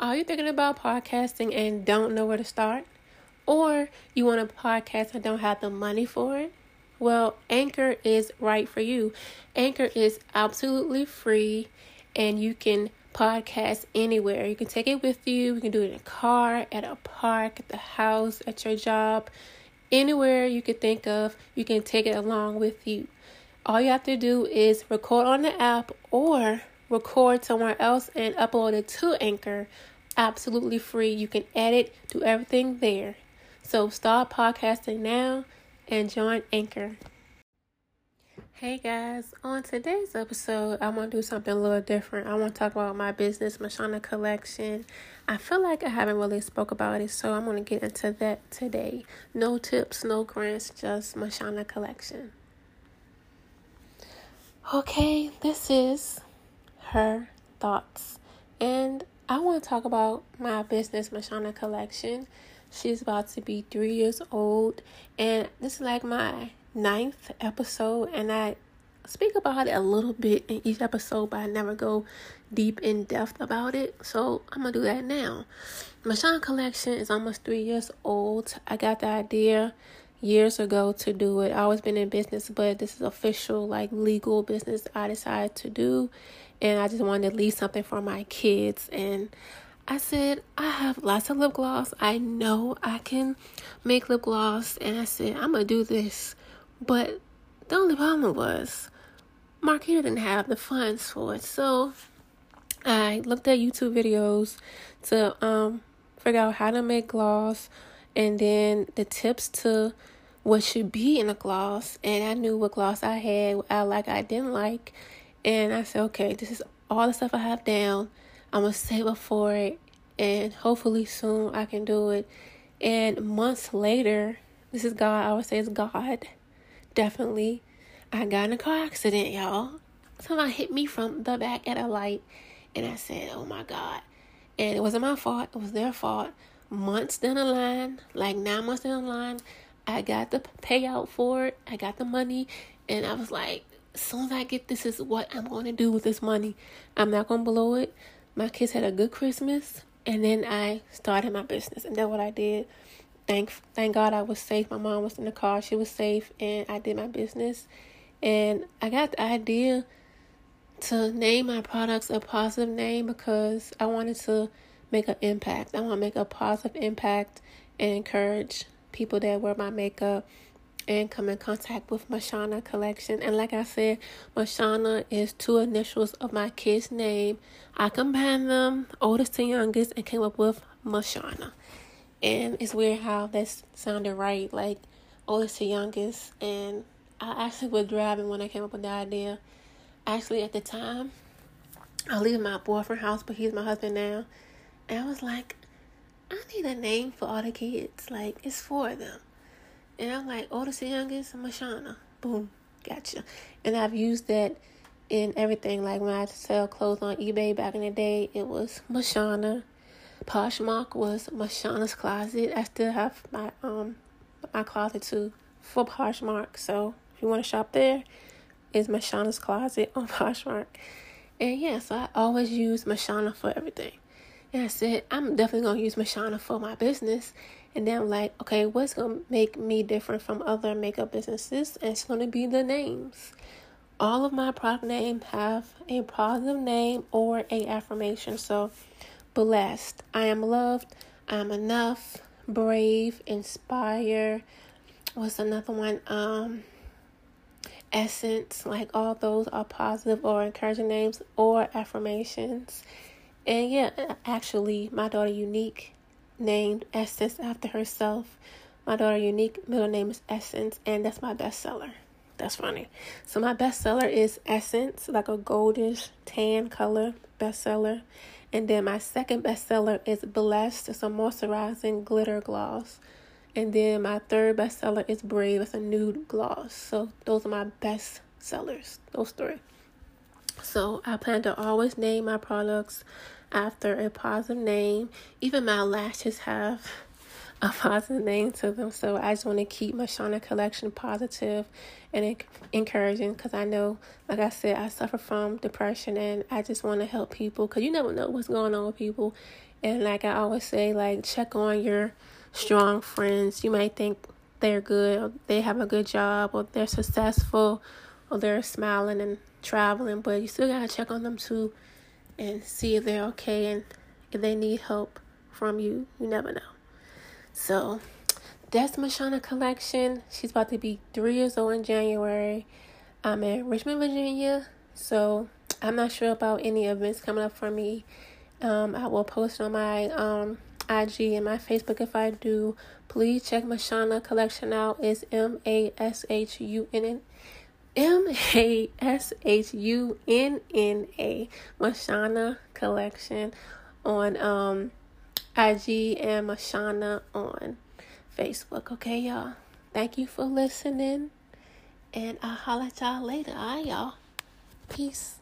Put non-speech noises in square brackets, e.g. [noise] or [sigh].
Are you thinking about podcasting and don't know where to start? Or you want a podcast and don't have the money for it? Well, Anchor is right for you. Anchor is absolutely free and you can podcast anywhere. You can take it with you. You can do it in a car, at a park, at the house, at your job, anywhere you can think of. You can take it along with you. All you have to do is record on the app or record somewhere else and upload it to Anchor. Absolutely free. You can edit, do everything there. So start podcasting now and join Anchor. Hey guys, on today's episode, I want to do something a little different. I want to talk about my business, Mashunna Collection. I feel like I haven't really spoke about it, so I'm going to get into that today. No tips, no grants, just Mashunna Collection. Okay, this is her thoughts. And I want to talk about my business, Mashunna Collection. She's about to be three years old, and this is like my ninth episode, and I speak about it a little bit in each episode, but I never go deep in depth about it. So I'm gonna do that now. Mashunna Collection is almost three years old. I got the idea years ago to do it. I always been in business, but this is official, like legal business I decided to do and I just wanted to leave something for my kids. And I said, I have lots of lip gloss. I know I can make lip gloss. And I said, I'm going to do this. But the only problem was, Marquita didn't have the funds for it. So I looked at YouTube videos to um, figure out how to make gloss and then the tips to what should be in a gloss. And I knew what gloss I had, what I like, I didn't like. And I said, okay, this is all the stuff I have down. I'm going to save up for it. And hopefully soon I can do it. And months later, this is God. I would say it's God. Definitely. I got in a car accident, y'all. Somebody hit me from the back at a light. And I said, oh my God. And it wasn't my fault. It was their fault. Months down the line, like nine months down the line, I got the payout for it. I got the money. And I was like, as soon as I get this is what I'm going to do with this money. I'm not going to blow it. My kids had a good Christmas, and then I started my business, and that's what I did. Thank thank God I was safe. My mom was in the car; she was safe, and I did my business. And I got the idea to name my products a positive name because I wanted to make an impact. I want to make a positive impact and encourage people that wear my makeup and come in contact with Mashunna collection. And like I said, Mashunna is two initials of my kid's name. I combined them, oldest to youngest, and came up with Mashunna. And it's weird how that sounded right, like oldest to youngest. And I actually was driving when I came up with the idea. Actually, at the time, I leave my boyfriend house, but he's my husband now. And I was like, I need a name for all the kids. Like, it's for them. And I'm like, oldest and youngest, Mashunna. Boom, gotcha. And I've used that in everything. Like when I sell clothes on eBay back in the day, it was Mashunna. Poshmark was Mashunna's closet. I still have my um my closet too for Poshmark. So if you want to shop there, it's Mashunna's closet on [laughs] Poshmark. And yeah, so I always use Mashunna for everything. And I said, I'm definitely gonna use Mashunna for my business. And then I'm like, okay, what's gonna make me different from other makeup businesses? And it's gonna be the names. All of my product names have a positive name or a affirmation. So blessed. I am loved. I am enough. Brave. Inspire. What's another one? Um essence. Like all those are positive or encouraging names or affirmations. And yeah, actually my daughter Unique named Essence after herself. My daughter Unique middle name is Essence, and that's my bestseller. That's funny. So my bestseller is Essence, like a goldish tan color bestseller. And then my second bestseller is Blessed. It's a moisturizing glitter gloss. And then my third bestseller is Brave. It's a nude gloss. So those are my best sellers. Those three. So I plan to always name my products after a positive name. Even my lashes have [laughs] a positive name to them. So I just want to keep Mashunna Collection positive and encouraging because I know, like I said, I suffer from depression and I just want to help people because you never know what's going on with people. And like I always say, like check on your strong friends. You might think they're good, or they have a good job, or they're successful, or they're smiling and traveling, but you still gotta check on them too and see if they're okay and if they need help from you. You never know. So that's Mashunna collection. She's about to be three years old in January. I'm in Richmond, Virginia. So I'm not sure about any events coming up for me. Um, I will post on my um, IG and my Facebook if I do. Please check Mashunna collection out. It's M A S H U N N M A S H U N N A Mashunna collection on um IG and Mashunna on Facebook. Okay, y'all. Thank you for listening. And I'll holler at y'all later. All right, y'all. Peace.